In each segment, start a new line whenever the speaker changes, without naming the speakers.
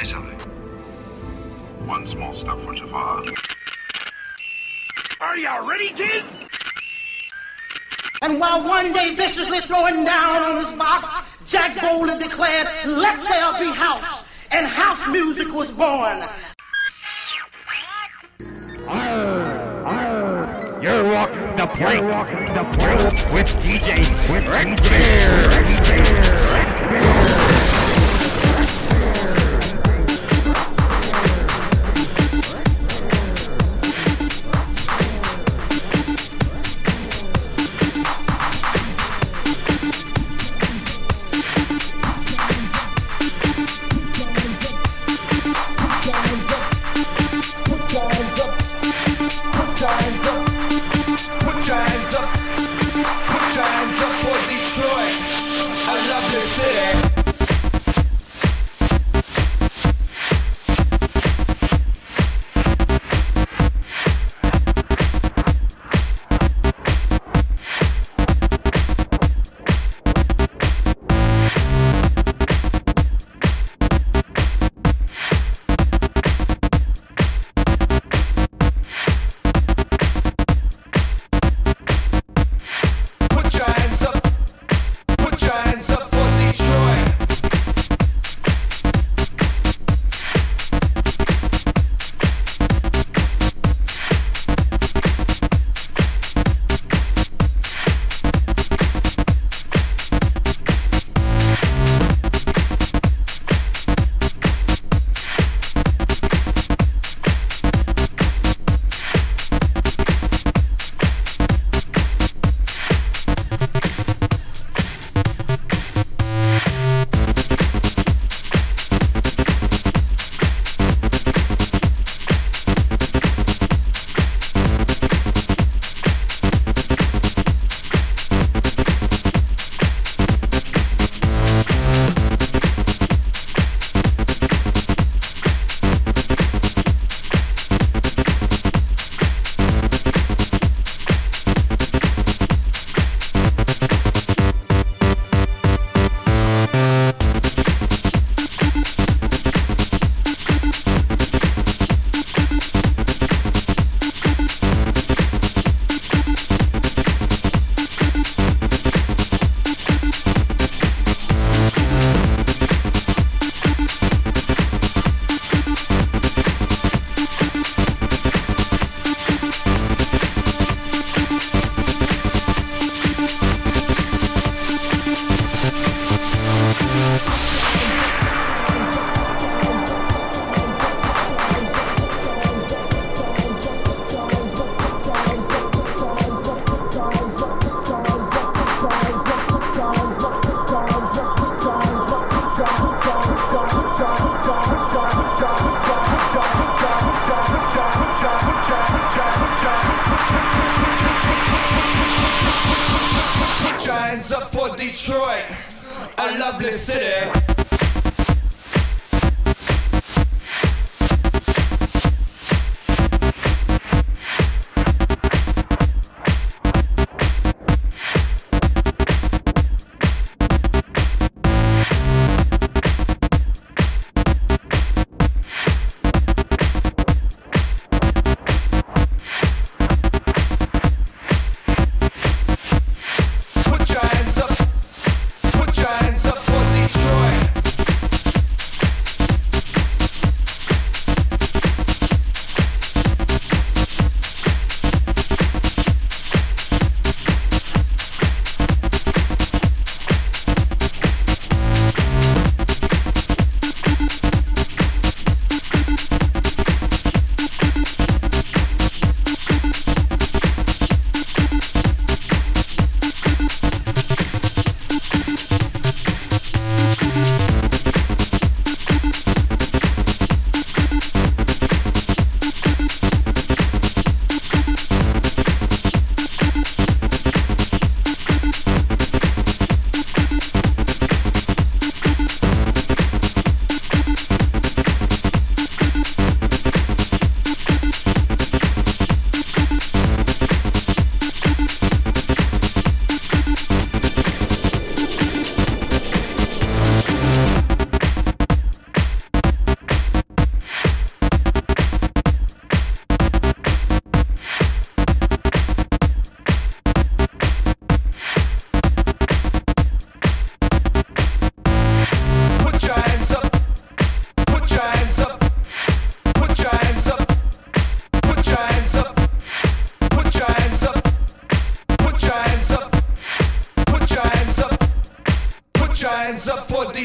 Say something. One small step for Jafar.
Are y'all ready, kids?
And while one day viciously throwing down on his box, Jack boldly declared, Let there be house. And house music was born.
You're walking the plank. You're walking the plank with DJ with Red Bear.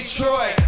Detroit.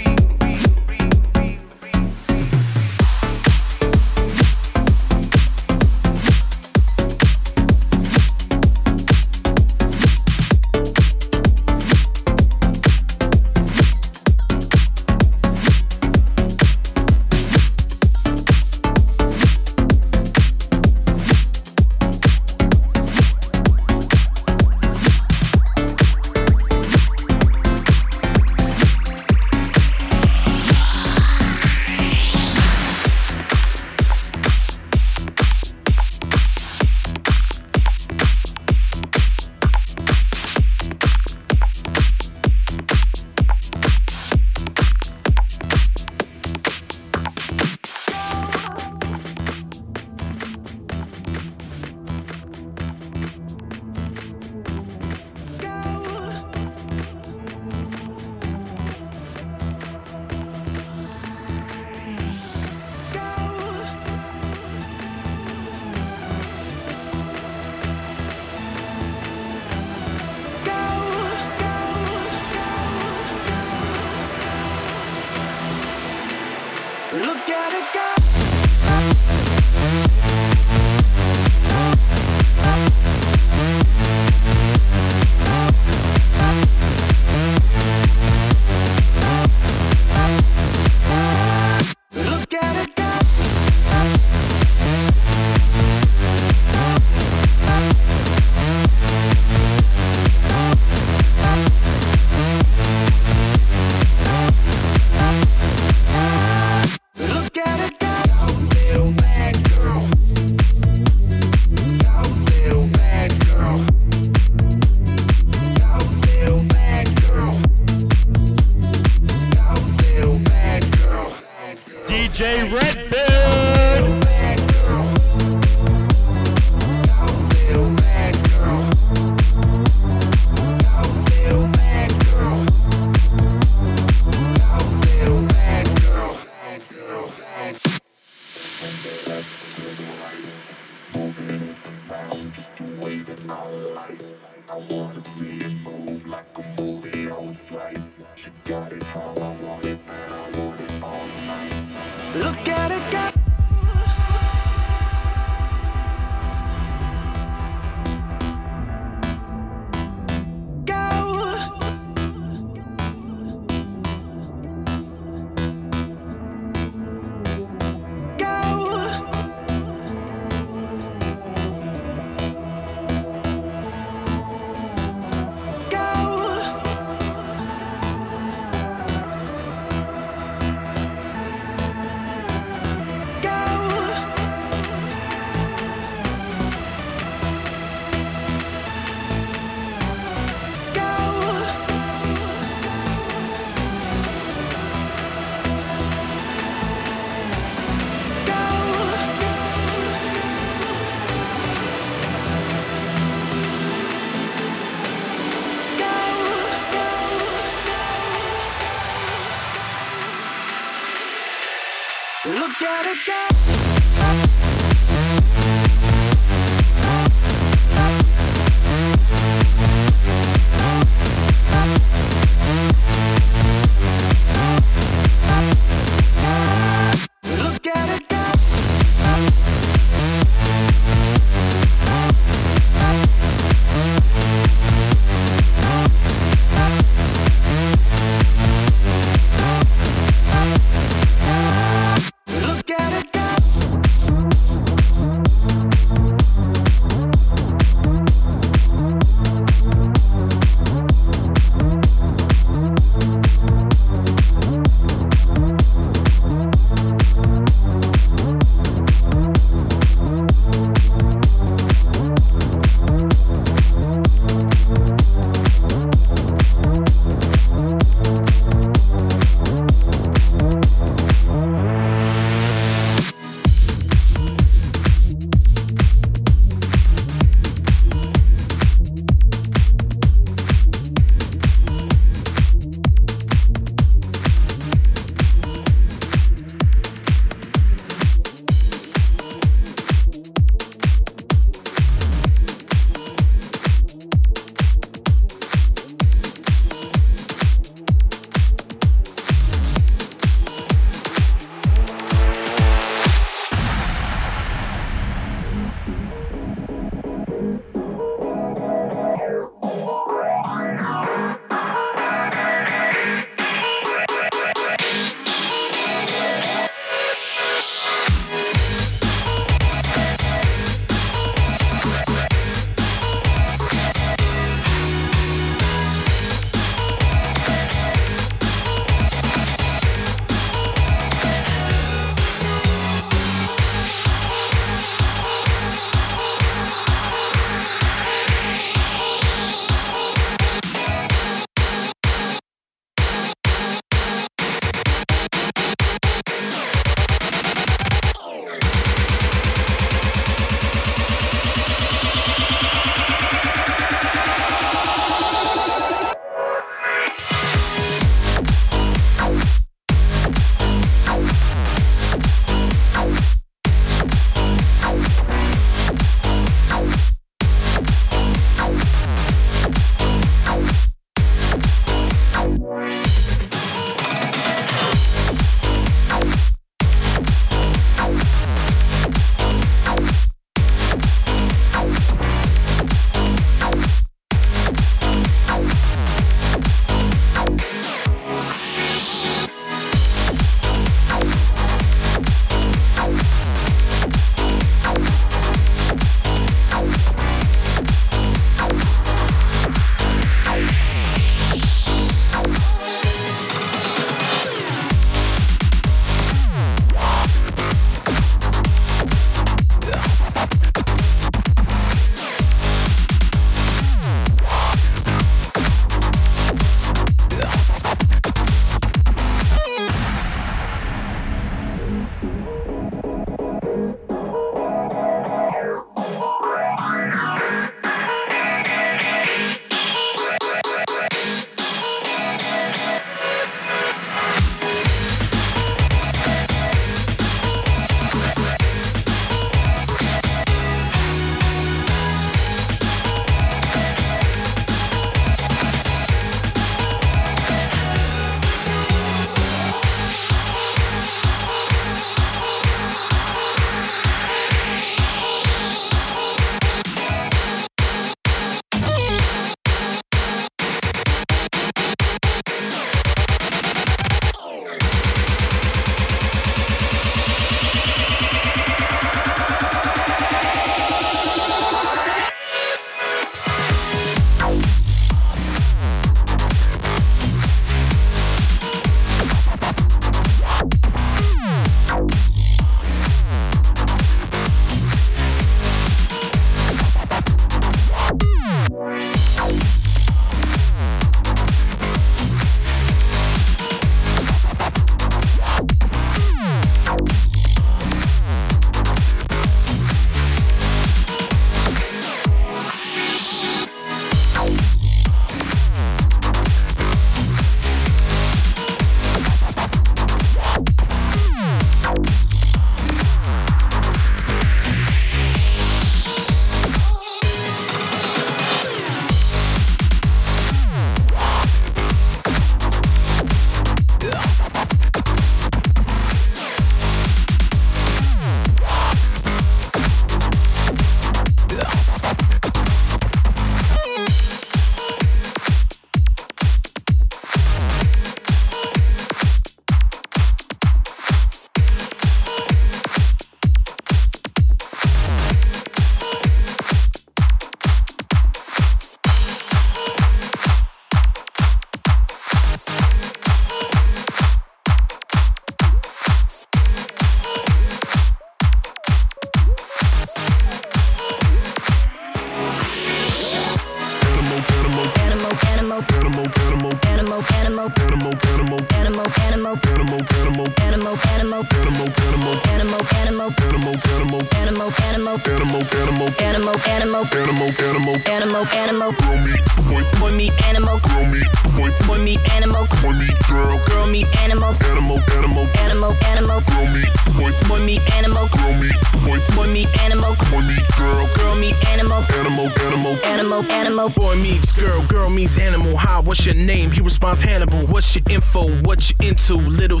Hannibal. What's your info? What you into? Little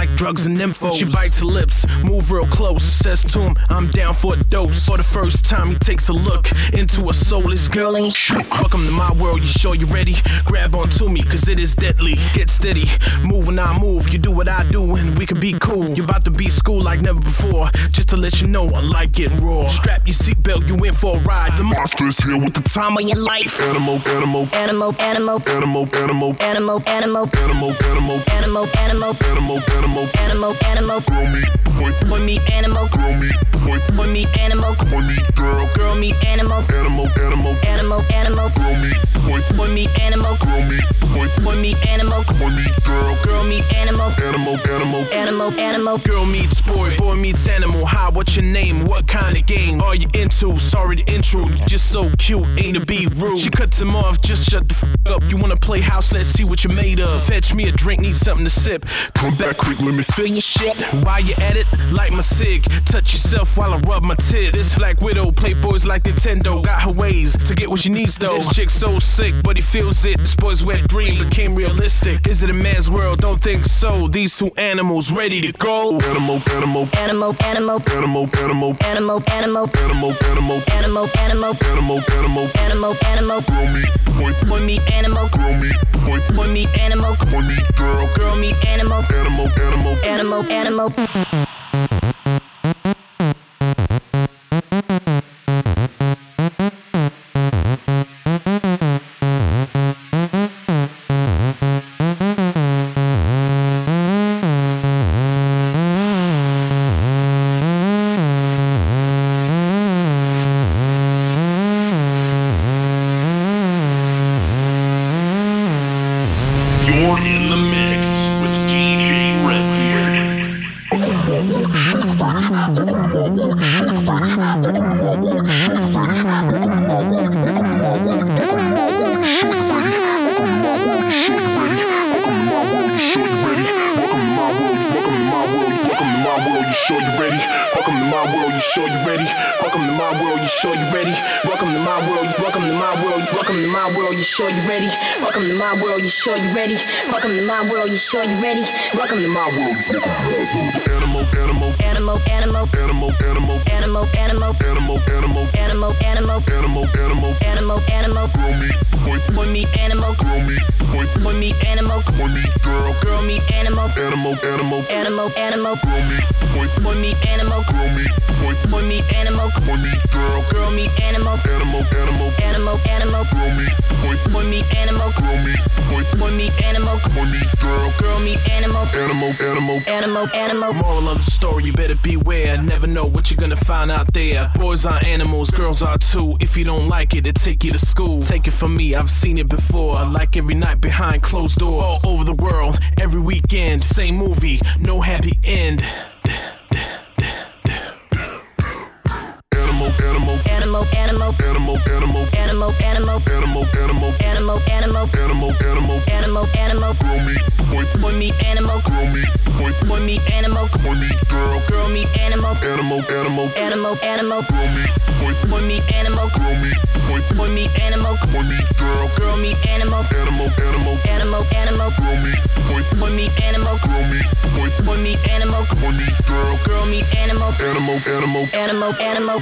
like drugs and info. She bites her lips, move real close. Says to him, I'm down for a dose. For the first time, he takes a look into a soulless girl.
ain't shit.
Welcome to my world, you sure you ready? Grab onto me, cause it is deadly. Get steady, move when I move. You do what I do, and we can be cool. You about to be school like never before. Just to let you know, I like getting raw. Strap your seatbelt, you in for a ride. The monster is here with the time of your life.
animal, Animal,
animal, animal,
animal, animal,
animal, animal,
animal, animal,
animal, animal,
animal, animal,
animal,
girl meet boy,
boy meet animal,
girl meet boy,
boy meet animal,
boy meet girl,
girl meet animal,
animal, animal,
animal, animal,
girl meet boy,
boy meet animal,
girl meet boy,
boy meet animal,
boy meet girl,
girl meet animal,
animal, animal,
animal, animal,
Girl meets boy, boy meets animal. Hi, what's your name? What kind of game are you into? Sorry to intro, you just so cute, ain't to be rude. She cuts him off, just shut the f up. You wanna play house? Let's see what you're made of. Fetch me a drink, need something to sip. Come back quick, let me fill your shit. While you at it, light my cig. Touch yourself while I rub my tits. This Black Widow, playboys like Nintendo. Got her ways to get what she needs though. This chick so sick, but he feels it. This boy's wet dream became realistic. Is it a man's world? Don't think so. These two animals ready to go.
animal, animal,
animal, animal,
animal, animal,
animal, animal,
animal, animal,
animal, animal,
animal, animal,
animal, animal,
girl meet boy,
boy meet animal,
girl meet boy,
boy meet animal,
boy meet girl,
girl meet animal,
animal, animal,
animal, animal,
Thank you. Animal, girl meet boy,
boy meet animal,
boy
meet
girl,
girl meet animal,
animal, animal,
animal, animal,
girl meet boy,
boy meet animal,
girl meet boy,
boy meet animal,
boy meet girl,
girl meet animal,
animal, animal,
animal, animal. Animal, animal.
Moral of the story, you better beware. Never know what you're gonna find out there. Boys are animals, girls are too. If you don't like it, it take you to school. Take it from me, I've seen it before. Like every night behind closed doors. All over the world, every weekend, same movie, no happy end.
Animal, animal,
Animal, animal,
animal, animal,
animal, animal,
animal, animal,
animal, animal,
animal, animal,
animal, animal,
girl meet boy,
boy meet animal,
girl meet boy,
boy meet animal,
boy meet girl,
girl meet animal,
animal, animal,
animal, animal,
girl meet boy,
boy meet animal,
girl meet boy,
boy meet animal,
boy meet girl,
girl meet animal,
animal, animal,
animal, animal,
girl meet boy,
boy meet animal,
girl meet boy,
boy meet animal,
boy meet girl,
girl meet animal,
animal, animal,
animal, animal.